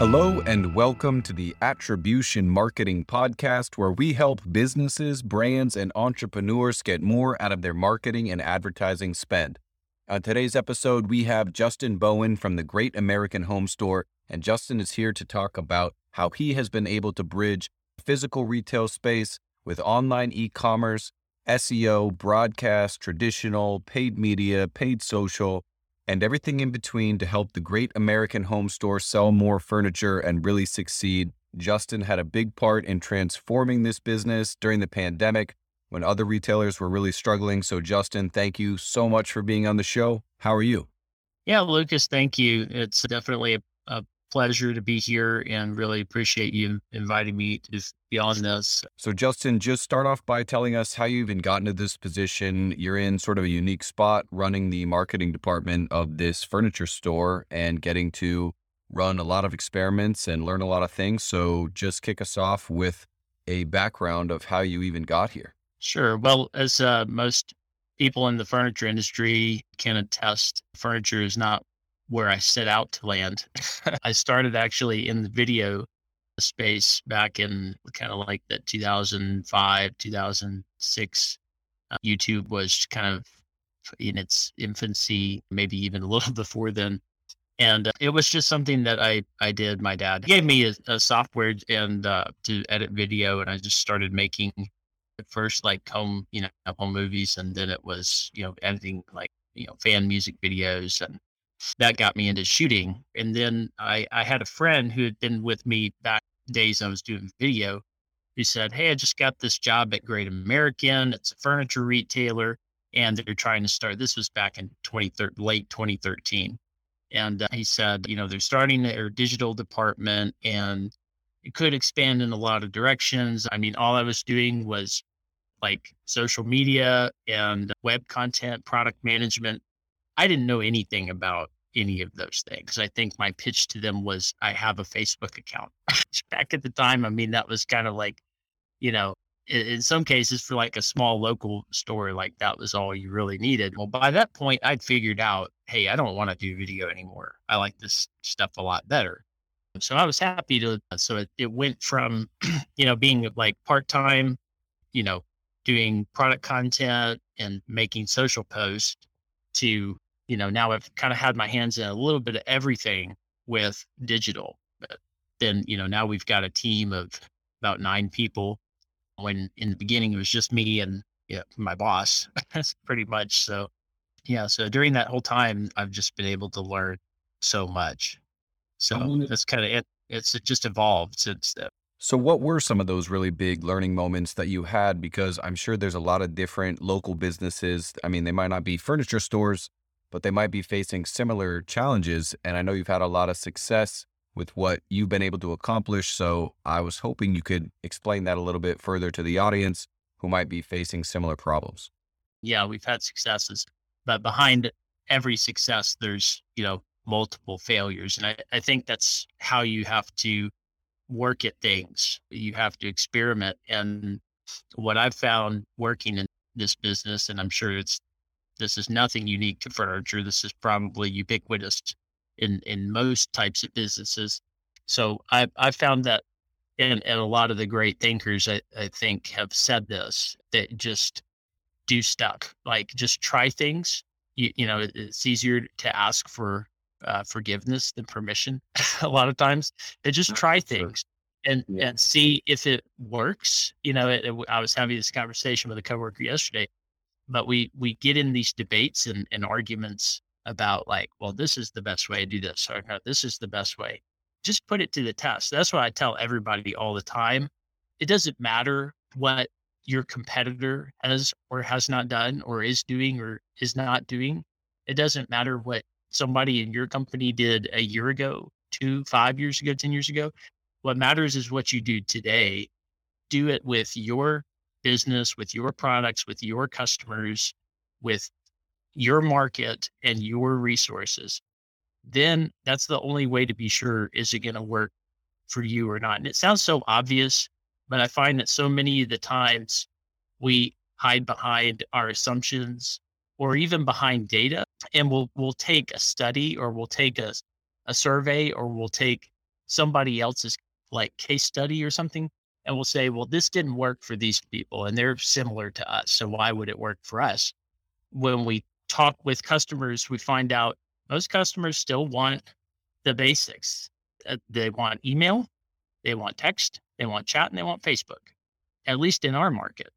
Hello, and welcome to the Attribution Marketing Podcast, where we help businesses, brands, and entrepreneurs get more out of their marketing and advertising spend. On today's episode, we have Justin Bowen from the Great American Home Store, and Justin is here to talk about how he has been able to bridge physical retail space with online e commerce, SEO, broadcast, traditional, paid media, paid social, and everything in between to help the great American home store sell more furniture and really succeed. Justin had a big part in transforming this business during the pandemic when other retailers were really struggling. So, Justin, thank you so much for being on the show. How are you? Yeah, Lucas, thank you. It's definitely a, a pleasure to be here and really appreciate you inviting me to be on this. So, Justin, just start off by telling us how you even got into this position. You're in sort of a unique spot running the marketing department of this furniture store and getting to run a lot of experiments and learn a lot of things. So, just kick us off with a background of how you even got here. Sure. Well, as uh, most people in the furniture industry can attest, furniture is not where I set out to land. I started actually in the video space back in kind of like the 2005, 2006. Uh, YouTube was kind of in its infancy, maybe even a little before then. And uh, it was just something that I, I did. My dad gave me a, a software and uh, to edit video, and I just started making at first like home, you know, home movies, and then it was you know editing like you know fan music videos and that got me into shooting. And then I, I had a friend who had been with me back days I was doing video who said, Hey, I just got this job at Great American. It's a furniture retailer. And they're trying to start, this was back in 2013, late 2013. And uh, he said, you know, they're starting their digital department and it could expand in a lot of directions. I mean, all I was doing was like social media and web content, product management I didn't know anything about any of those things. I think my pitch to them was I have a Facebook account. Back at the time, I mean, that was kind of like, you know, in, in, some cases for like a small local store, like that was all you really needed. Well, by that point, I'd figured out, hey, I don't want to do video anymore. I like this stuff a lot better. So I was happy to. So it, it went from, you know, being like part time, you know, doing product content and making social posts to you know, now I've kind of had my hands in a little bit of everything with digital. But then, you know, now we've got a team of about nine people. When in the beginning it was just me and yeah, my boss, pretty much. So, yeah. So during that whole time, I've just been able to learn so much. So that's kind of it. It's just evolved since then. So, what were some of those really big learning moments that you had? Because I'm sure there's a lot of different local businesses. I mean, they might not be furniture stores, but they might be facing similar challenges. And I know you've had a lot of success with what you've been able to accomplish. So I was hoping you could explain that a little bit further to the audience who might be facing similar problems. Yeah, we've had successes, but behind every success, there's, you know, multiple failures. And I, I think that's how you have to work at things. You have to experiment. And what I've found working in this business, and I'm sure it's this is nothing unique to furniture. This is probably ubiquitous in in most types of businesses. So I I found that, and and a lot of the great thinkers I, I think have said this that just do stuff like just try things. You, you know, it's easier to ask for uh, forgiveness than permission. a lot of times, they just try things and yeah. and see if it works. You know, it, it, I was having this conversation with a coworker yesterday but we we get in these debates and, and arguments about like well this is the best way to do this or no, this is the best way just put it to the test that's what i tell everybody all the time it doesn't matter what your competitor has or has not done or is doing or is not doing it doesn't matter what somebody in your company did a year ago two five years ago ten years ago what matters is what you do today. Do it with your business, with your products, with your customers, with your market and your resources, then that's the only way to be sure is it going to work for you or not. And it sounds so obvious, but I find that so many of the times we hide behind our assumptions or even behind data and we'll we'll take a study or we'll take a, a survey or we'll take somebody else's like case study or something and we'll say, well, this didn't work for these people and they're similar to us. So why would it work for us? When we talk with customers, we find out most customers still want the basics. Uh, they want email, they want text, they want chat, and they want Facebook, at least in our market.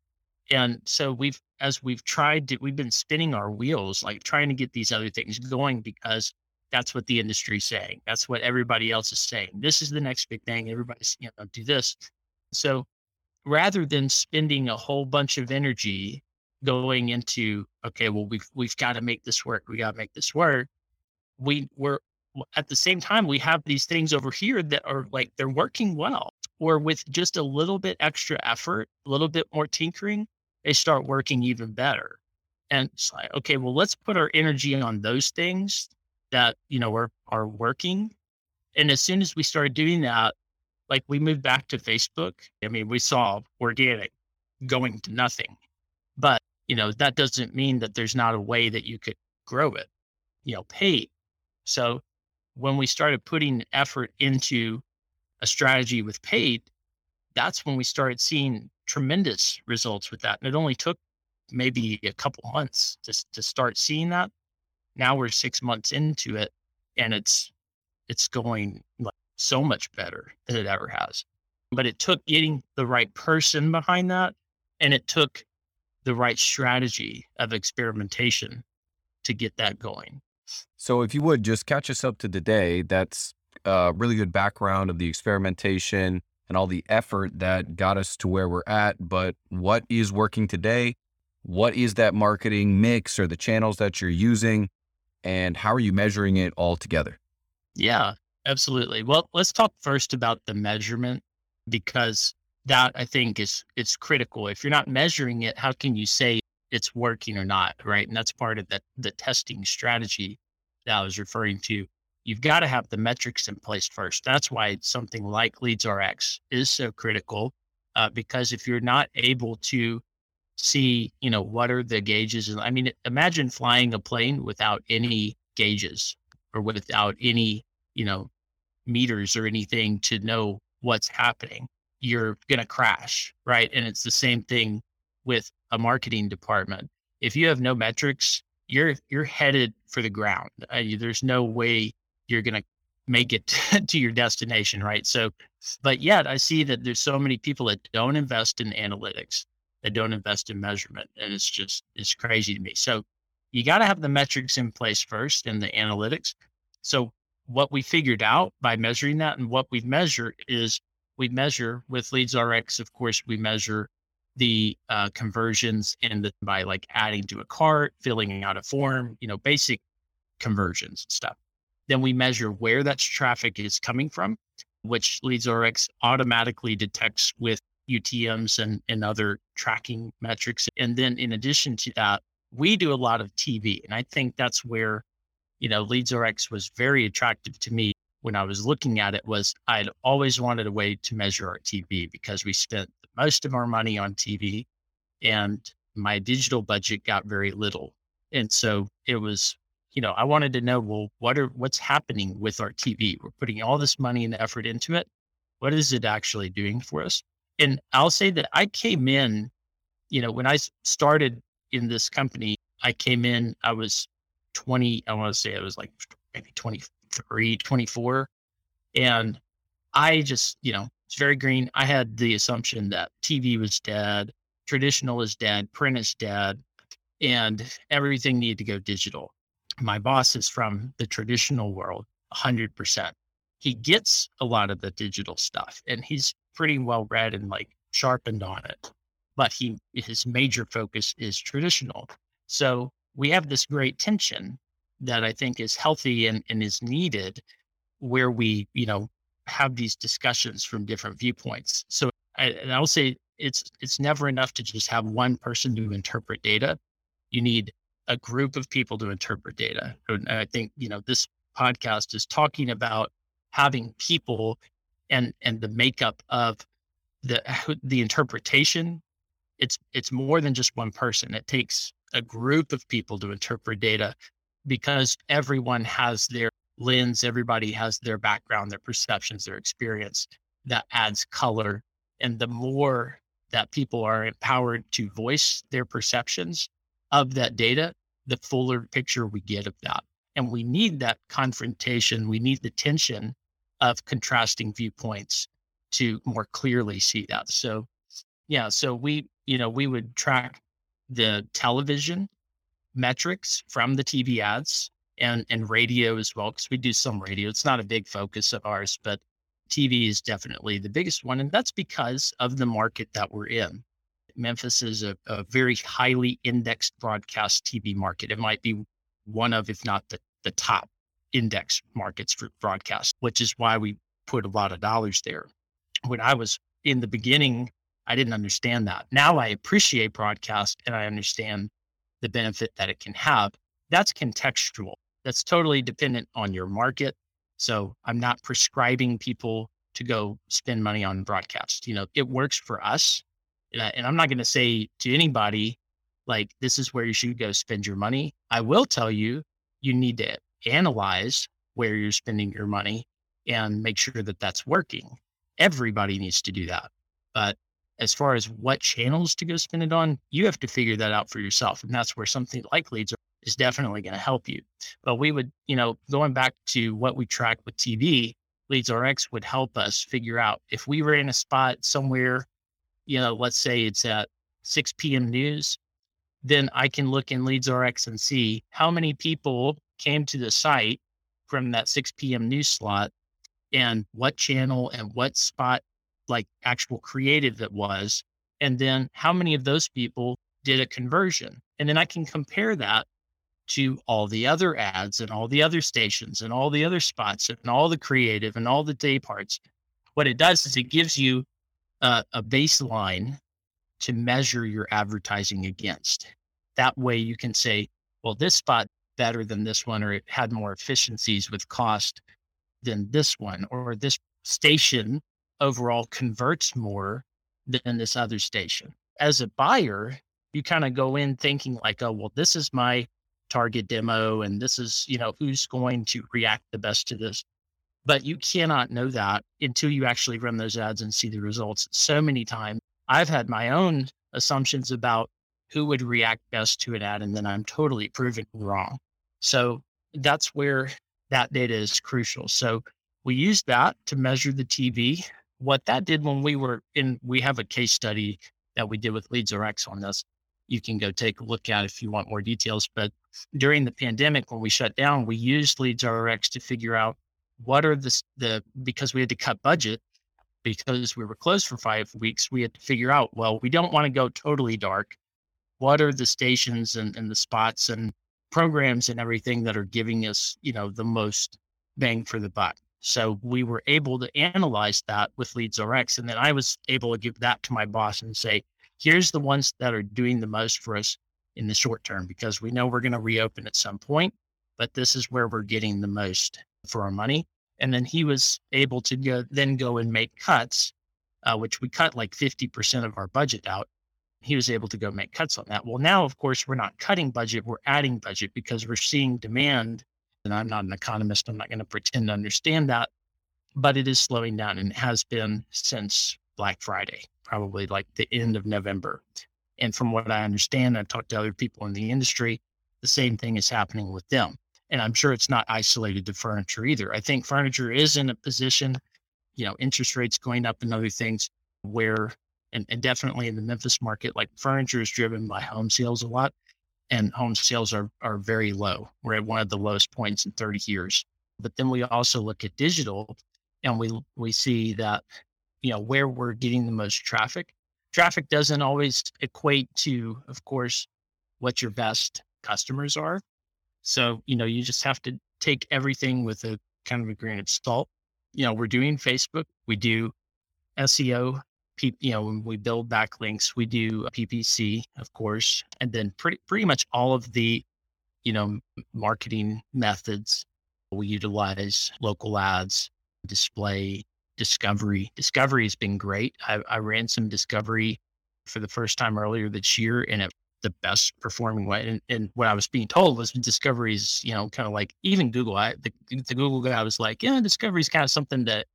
And so we've, as we've tried to, we've been spinning our wheels, like trying to get these other things going because that's what the industry's saying. That's what everybody else is saying. This is the next big thing. Everybody's, you know, do this. So rather than spending a whole bunch of energy going into, okay, well, we've, we've got to make this work. We got to make this work. We were at the same time, we have these things over here that are like, they're working well, or with just a little bit extra effort, a little bit more tinkering, they start working even better. And it's like, okay, well, let's put our energy on those things that, you know, are, are working. And as soon as we started doing that, like we moved back to Facebook. I mean, we saw organic going to nothing, but you know, that doesn't mean that there's not a way that you could grow it, you know, paid. So when we started putting effort into a strategy with paid, that's when we started seeing tremendous results with that. And it only took maybe a couple months to, to start seeing that. Now we're six months into it and it's, it's going like so much better than it ever has. But it took getting the right person behind that and it took the right strategy of experimentation to get that going. So, if you would just catch us up to today, that's a really good background of the experimentation and all the effort that got us to where we're at. But what is working today? What is that marketing mix or the channels that you're using? And how are you measuring it all together? Yeah, absolutely. Well, let's talk first about the measurement because that I think is it's critical. If you're not measuring it, how can you say it's working or not? Right. And that's part of the the testing strategy that I was referring to. You've got to have the metrics in place first. That's why something like LeadsRx is so critical. Uh, because if you're not able to see, you know, what are the gauges? And I mean, imagine flying a plane without any gauges or without any, you know, meters or anything to know what's happening you're going to crash, right? And it's the same thing with a marketing department. If you have no metrics, you're you're headed for the ground. Uh, there's no way you're going to make it to your destination, right? So, but yet I see that there's so many people that don't invest in analytics, that don't invest in measurement, and it's just it's crazy to me. So, you got to have the metrics in place first and the analytics. So, what we figured out by measuring that and what we've measured is we measure with LeadsRx, of course, we measure the uh, conversions and by like adding to a cart, filling out a form, you know, basic conversions and stuff. Then we measure where that traffic is coming from, which LeadsRx automatically detects with UTMs and, and other tracking metrics. And then in addition to that, we do a lot of TV. And I think that's where, you know, LeadsRx was very attractive to me when I was looking at it was I'd always wanted a way to measure our TV because we spent most of our money on TV and my digital budget got very little. And so it was, you know, I wanted to know, well, what are what's happening with our TV? We're putting all this money and effort into it. What is it actually doing for us? And I'll say that I came in, you know, when I started in this company, I came in, I was 20, I want to say I was like maybe 20, 23, 24. And I just, you know, it's very green. I had the assumption that TV was dead, traditional is dead, print is dead, and everything needed to go digital. My boss is from the traditional world, 100%. He gets a lot of the digital stuff and he's pretty well read and like sharpened on it. But he his major focus is traditional. So we have this great tension that I think is healthy and, and is needed where we, you know, have these discussions from different viewpoints. So I, and I'll say it's it's never enough to just have one person to interpret data. You need a group of people to interpret data. And I think, you know, this podcast is talking about having people and and the makeup of the the interpretation. It's it's more than just one person. It takes a group of people to interpret data because everyone has their lens. Everybody has their background, their perceptions, their experience that adds color. And the more that people are empowered to voice their perceptions of that data, the fuller picture we get of that. And we need that confrontation. We need the tension of contrasting viewpoints to more clearly see that. So, yeah, so we, you know, we would track the television metrics from the TV ads and and radio as well because we do some radio. It's not a big focus of ours, but TV is definitely the biggest one, and that's because of the market that we're in. Memphis is a, a very highly indexed broadcast TV market. It might be one of, if not the, the top index markets for broadcast, which is why we put a lot of dollars there. When I was in the beginning, I didn't understand that. Now I appreciate broadcast and I understand the benefit that it can have. That's contextual. That's totally dependent on your market. So I'm not prescribing people to go spend money on broadcast. You know, it works for us. And, I'm not going to say to anybody, like, this is where you should go spend your money. I will tell you, you need to analyze where you're spending your money and make sure that that's working. Everybody needs to do that. But as far as what channels to go spend it on, you have to figure that out for yourself. And that's where something like leads is definitely going to help you. But we would, you know, going back to what we track with TV, LeadsRx would help us figure out if we were in a spot somewhere, you know, let's say it's at 6 p.m. news, then I can look in LeadsRx and see how many people came to the site from that 6 p.m. news slot and what channel and what spot like actual creative it was. And then how many of those people did a conversion? And then I can compare that to all the other ads and all the other stations and all the other spots and all the creative and all the day parts. What it does is it gives you a, a baseline to measure your advertising against. That way you can say, well, this spot better than this one, or it had more efficiencies with cost than this one, or this station overall converts more than this other station. As a buyer, you kind of go in thinking like, oh, well, this is my target demo and this is, you know, who's going to react the best to this. But you cannot know that until you actually run those ads and see the results. So many times I've had my own assumptions about who would react best to an ad, and then I'm totally proven wrong. So that's where that data is crucial. So we use that to measure the TV. What that did when we were in, we have a case study that we did with LeadsRx on this. You can go take a look at if you want more details. But during the pandemic, when we shut down, we used LeadsRx to figure out what are the, the because we had to cut budget because we were closed for five weeks, we had to figure out, well, we don't want to go totally dark. What are the stations and, and the spots and programs and everything that are giving us, you know, the most bang for the buck? So we were able to analyze that with LeadsRx. And then I was able to give that to my boss and say, here's the ones that are doing the most for us in the short term, because we know we're going to reopen at some point, but this is where we're getting the most for our money. And then he was able to go, then go and make cuts, uh, which we cut like 50% of our budget out. He was able to go make cuts on that. Well, now, of course, we're not cutting budget, we're adding budget because we're seeing demand. And I'm not an economist, I'm not going to pretend to understand that, but it is slowing down and has been since Black Friday, probably like the end of November. And from what I understand, I've talked to other people in the industry, the same thing is happening with them. And I'm sure it's not isolated to furniture either. I think furniture is in a position, you know, interest rates going up and other things where, and, and definitely in the Memphis market, like furniture is driven by home sales a lot and home sales are, are very low. We're at one of the lowest points in 30 years. But then we also look at digital and we, we see that, you know, where we're getting the most traffic. Traffic doesn't always equate to, of course, what your best customers are. So, you know, you just have to take everything with a kind of a grain of salt. You know, we're doing Facebook, we do SEO, you know, when we build backlinks, we do PPC, of course, and then pretty pretty much all of the, you know, marketing methods. We utilize local ads, display, discovery. Discovery has been great. I, I ran some discovery for the first time earlier this year, and it the best performing way. And, and what I was being told was discoveries, you know, kind of like even Google, I, the, the Google guy was like, yeah, discovery is kind of something that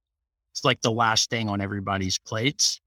it's like the last thing on everybody's plates.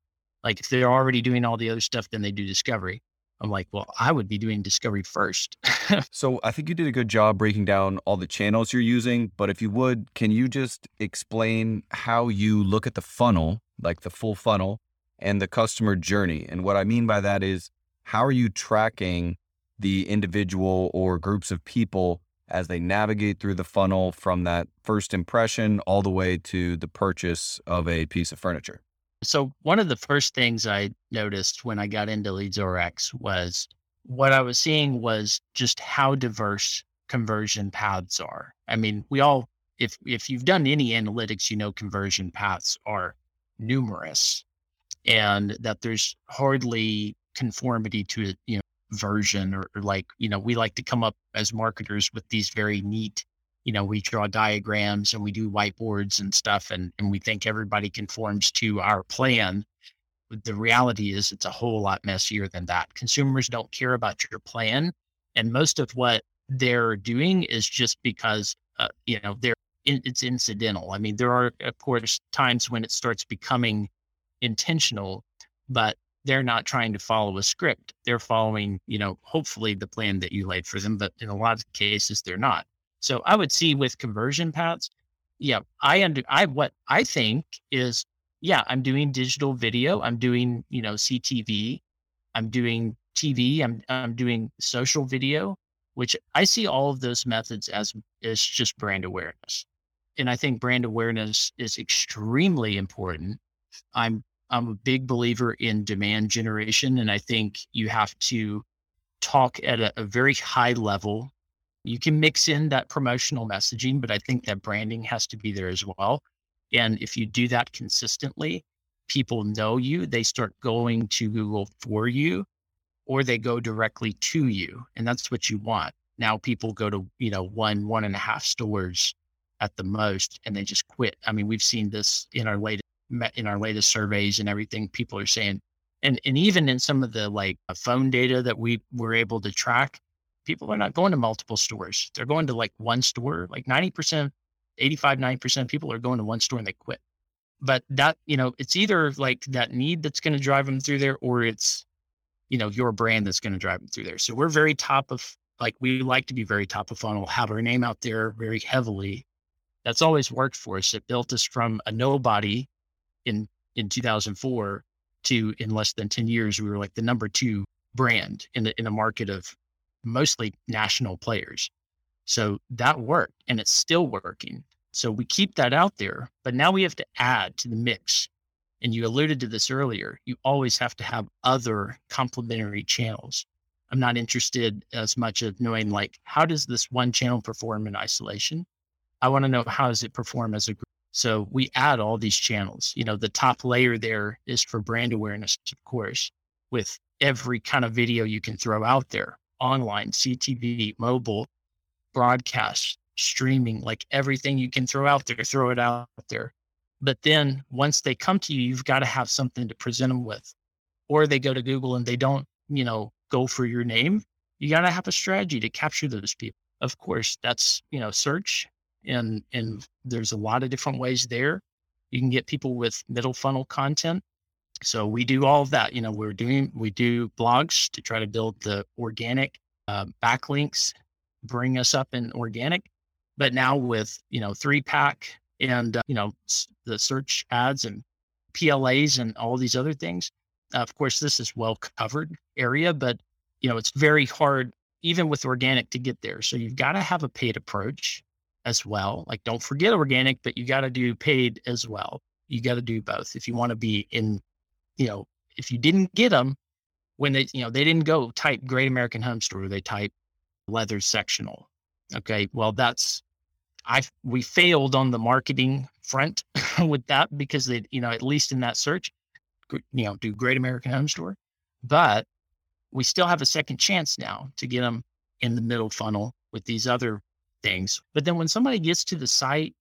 Like if they're already doing all the other stuff, then they do discovery. I'm like, well, I would be doing discovery first. so I think you did a good job breaking down all the channels you're using. But if you would, can you just explain how you look at the funnel, like the full funnel, and the customer journey? And what I mean by that is, how are you tracking the individual or groups of people as they navigate through the funnel from that first impression all the way to the purchase of a piece of furniture? So one of the first things I noticed when I got into LeadsRx was what I was seeing was just how diverse conversion paths are. I mean, we all if if you've done any analytics, you know conversion paths are numerous and that there's hardly conformity to a you know version or, or like, you know, we like to come up as marketers with these very neat you know, we draw diagrams and we do whiteboards and stuff, and, and we think everybody conforms to our plan. The reality is, it's a whole lot messier than that. Consumers don't care about your plan. And most of what they're doing is just because, uh, you know, they're it's incidental. I mean, there are, of course, times when it starts becoming intentional, but they're not trying to follow a script. They're following, you know, hopefully the plan that you laid for them, but in a lot of cases, they're not. So I would see with conversion paths, yeah, I under I what I think is yeah, I'm doing digital video, I'm doing, you know, CTV, I'm doing TV, I'm I'm doing social video, which I see all of those methods as is just brand awareness. And I think brand awareness is extremely important. I'm I'm a big believer in demand generation and I think you have to talk at a, a very high level you can mix in that promotional messaging, but I think that branding has to be there as well. And if you do that consistently, people know you, they start going to Google for you, or they go directly to you. And that's what you want. Now people go to, you know, one, one and a half stores at the most, and they just quit. I mean, we've seen this in our latest in our latest surveys and everything. People are saying, and and even in some of the like uh, phone data that we were able to track, people are not going to multiple stores. They're going to like one store, like 90%, 85, 90% of people are going to one store and they quit. But that, you know, it's either like that need that's going to drive them through there or it's, you know, your brand that's going to drive them through there. So we're very top of, like, we like to be very top of funnel, have our name out there very heavily. That's always worked for us. It built us from a nobody in, in 2004 to in less than 10 years, we were like the number two brand in the, in a market of mostly national players. So that worked and it's still working. So we keep that out there, but now we have to add to the mix. And you alluded to this earlier. You always have to have other complementary channels. I'm not interested as much of knowing like how does this one channel perform in isolation? I want to know how does it perform as a group. So we add all these channels. You know, the top layer there is for brand awareness, of course, with every kind of video you can throw out there online, CTV, mobile, broadcast, streaming, like everything you can throw out there, throw it out there. But then once they come to you, you've got to have something to present them with. Or they go to Google and they don't, you know, go for your name. You got to have a strategy to capture those people. Of course, that's, you know, search and and there's a lot of different ways there. You can get people with middle funnel content so we do all of that. You know, we're doing, we do blogs to try to build the organic uh, backlinks, bring us up in organic. But now with, you know, three pack and, uh, you know, the search ads and PLAs and all these other things. Uh, of course, this is well covered area, but, you know, it's very hard even with organic to get there. So you've got to have a paid approach as well. Like don't forget organic, but you got to do paid as well. You got to do both if you want to be in you know, if you didn't get them when they, you know, they didn't go type Great American Home Store, they type leather sectional. Okay. Well, that's, I, we failed on the marketing front with that because they, you know, at least in that search, you know, do Great American Home Store, but we still have a second chance now to get them in the middle funnel with these other things. But then when somebody gets to the site,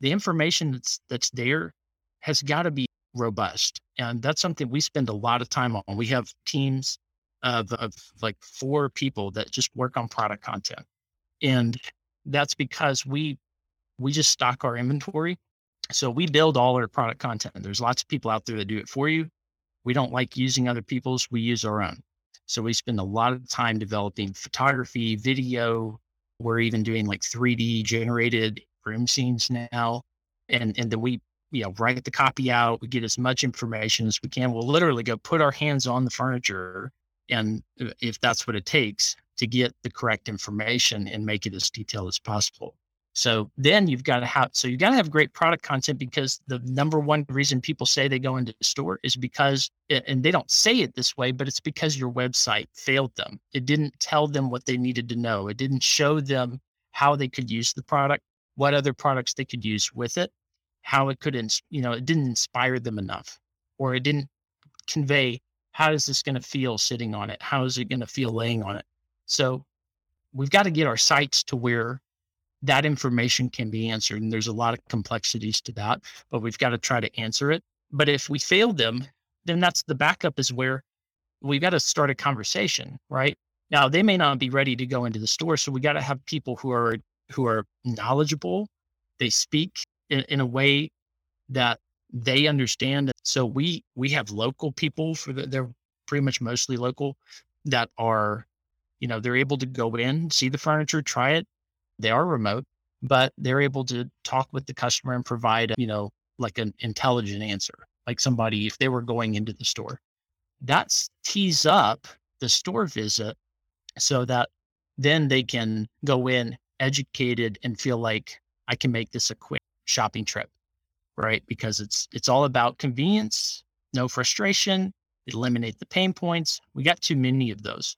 the information that's that's there has got to be robust. And that's something we spend a lot of time on. We have teams of, of like four people that just work on product content. And that's because we we just stock our inventory. So we build all our product content. There's lots of people out there that do it for you. We don't like using other people's, we use our own. So we spend a lot of time developing photography, video. We're even doing like 3D generated room scenes now. And and then we you know write the copy out. We get as much information as we can. We'll literally go put our hands on the furniture and uh, if that's what it takes to get the correct information and make it as detailed as possible. So then you've got to have so you've got to have great product content because the number one reason people say they go into the store is because and they don't say it this way, but it's because your website failed them. It didn't tell them what they needed to know. It didn't show them how they could use the product, what other products they could use with it, how it could you know, it didn't inspire them enough or it didn't convey how is this going to feel sitting on it? How is it going to feel laying on it? So we've got to get our sites to where that information can be answered. And there's a lot of complexities to that, but we've got to try to answer it. But if we fail them, then that's the backup is where we've got to start a conversation, right? Now they may not be ready to go into the store. So we got to have people who are who are knowledgeable. They speak in, in a way that they understand. So we we have local people for the, they're pretty much mostly local that are, you know, they're able to go in, see the furniture, try it, they are remote, but they're able to talk with the customer and provide, you know, like an intelligent answer, like somebody if they were going into the store. That tees up the store visit so that then they can go in educated and feel like I can make this a quick shopping trip, right? Because it's it's all about convenience, no frustration, eliminate the pain points. We got too many of those.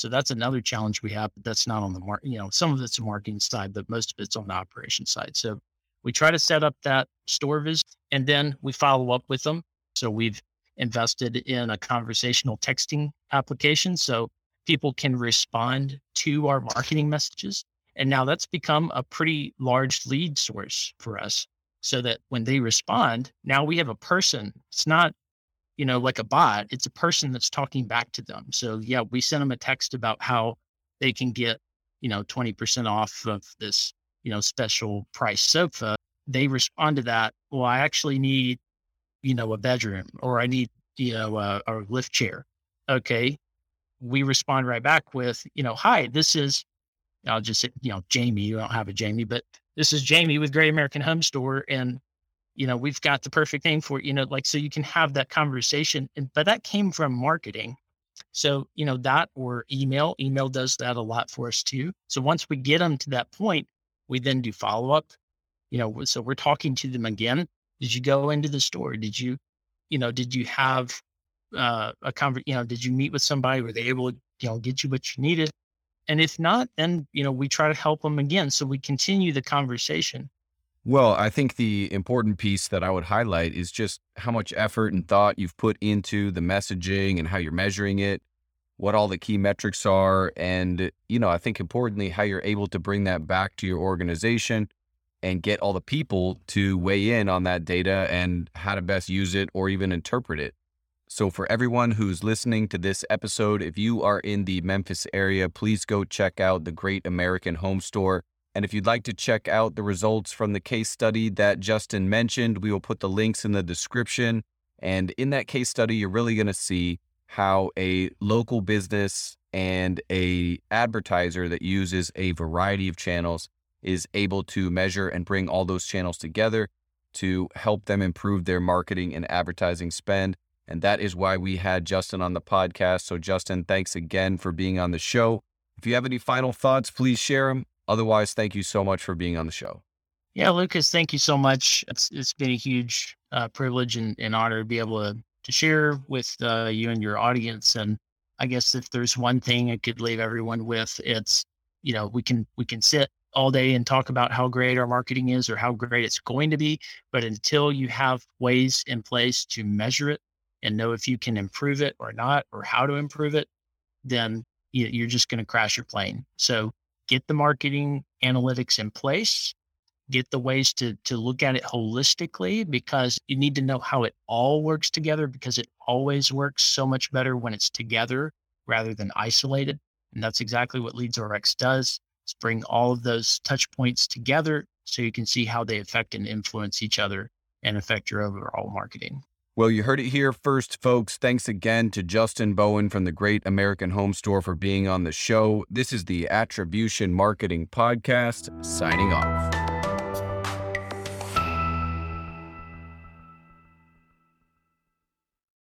So that's another challenge we have. But that's not on the market. You know, some of it's a marketing side, but most of it's on the operation side. So we try to set up that store visit and then we follow up with them. So we've invested in a conversational texting application so people can respond to our marketing messages. And now that's become a pretty large lead source for us so that when they respond, now we have a person. It's not you know, like a bot, it's a person that's talking back to them. So yeah, we send them a text about how they can get, you know, 20% off of this, you know, special price sofa. They respond to that. Well, I actually need, you know, a bedroom or I need, you know, a, a lift chair. Okay. We respond right back with, you know, hi, this is, I'll just say, you know, Jamie, you don't have a Jamie, but this is Jamie with Great American Home Store. And you know, we've got the perfect thing for, it you know, like, so you can have that conversation. And, but that came from marketing. So, you know, that or email, email does that a lot for us too. So once we get them to that point, we then do follow up, you know, so we're talking to them again. Did you go into the store? Did you, you know, did you have uh, a conver, you know, did you meet with somebody? Were they able to, you know, get you what you needed? And if not, then, you know, we try to help them again. So we continue the conversation. Well, I think the important piece that I would highlight is just how much effort and thought you've put into the messaging and how you're measuring it, what all the key metrics are. And, you know, I think importantly, how you're able to bring that back to your organization and get all the people to weigh in on that data and how to best use it or even interpret it. So, for everyone who's listening to this episode, if you are in the Memphis area, please go check out the Great American Home Store. And if you'd like to check out the results from the case study that Justin mentioned, we will put the links in the description. And in that case study, you're really going to see how a local business and a advertiser that uses a variety of channels is able to measure and bring all those channels together to help them improve their marketing and advertising spend. And that is why we had Justin on the podcast. So, Justin, thanks again for being on the show. If you have any final thoughts, please share them. Otherwise, thank you so much for being on the show. Yeah, Lucas, thank you so much. It's it's been a huge uh, privilege and, and, honor to be able to to share with uh, you and your audience. And I guess if there's one thing I could leave everyone with, it's you know we can we can sit all day and talk about how great our marketing is or how great it's going to be, but until you have ways in place to measure it and know if you can improve it or not or how to improve it, then you're just going to crash your plane. So get the marketing analytics in place, get the ways to to look at it holistically because you need to know how it all works together because it always works so much better when it's together rather than isolated. And that's exactly what LeadsRx does. It's bring all of those touch points together so you can see how they affect and influence each other and affect your overall marketing. Well, you heard it here first, folks. Thanks again to Justin Bowen from the Great American Home Store for being on the show. This is the Attribution Marketing Podcast, signing off.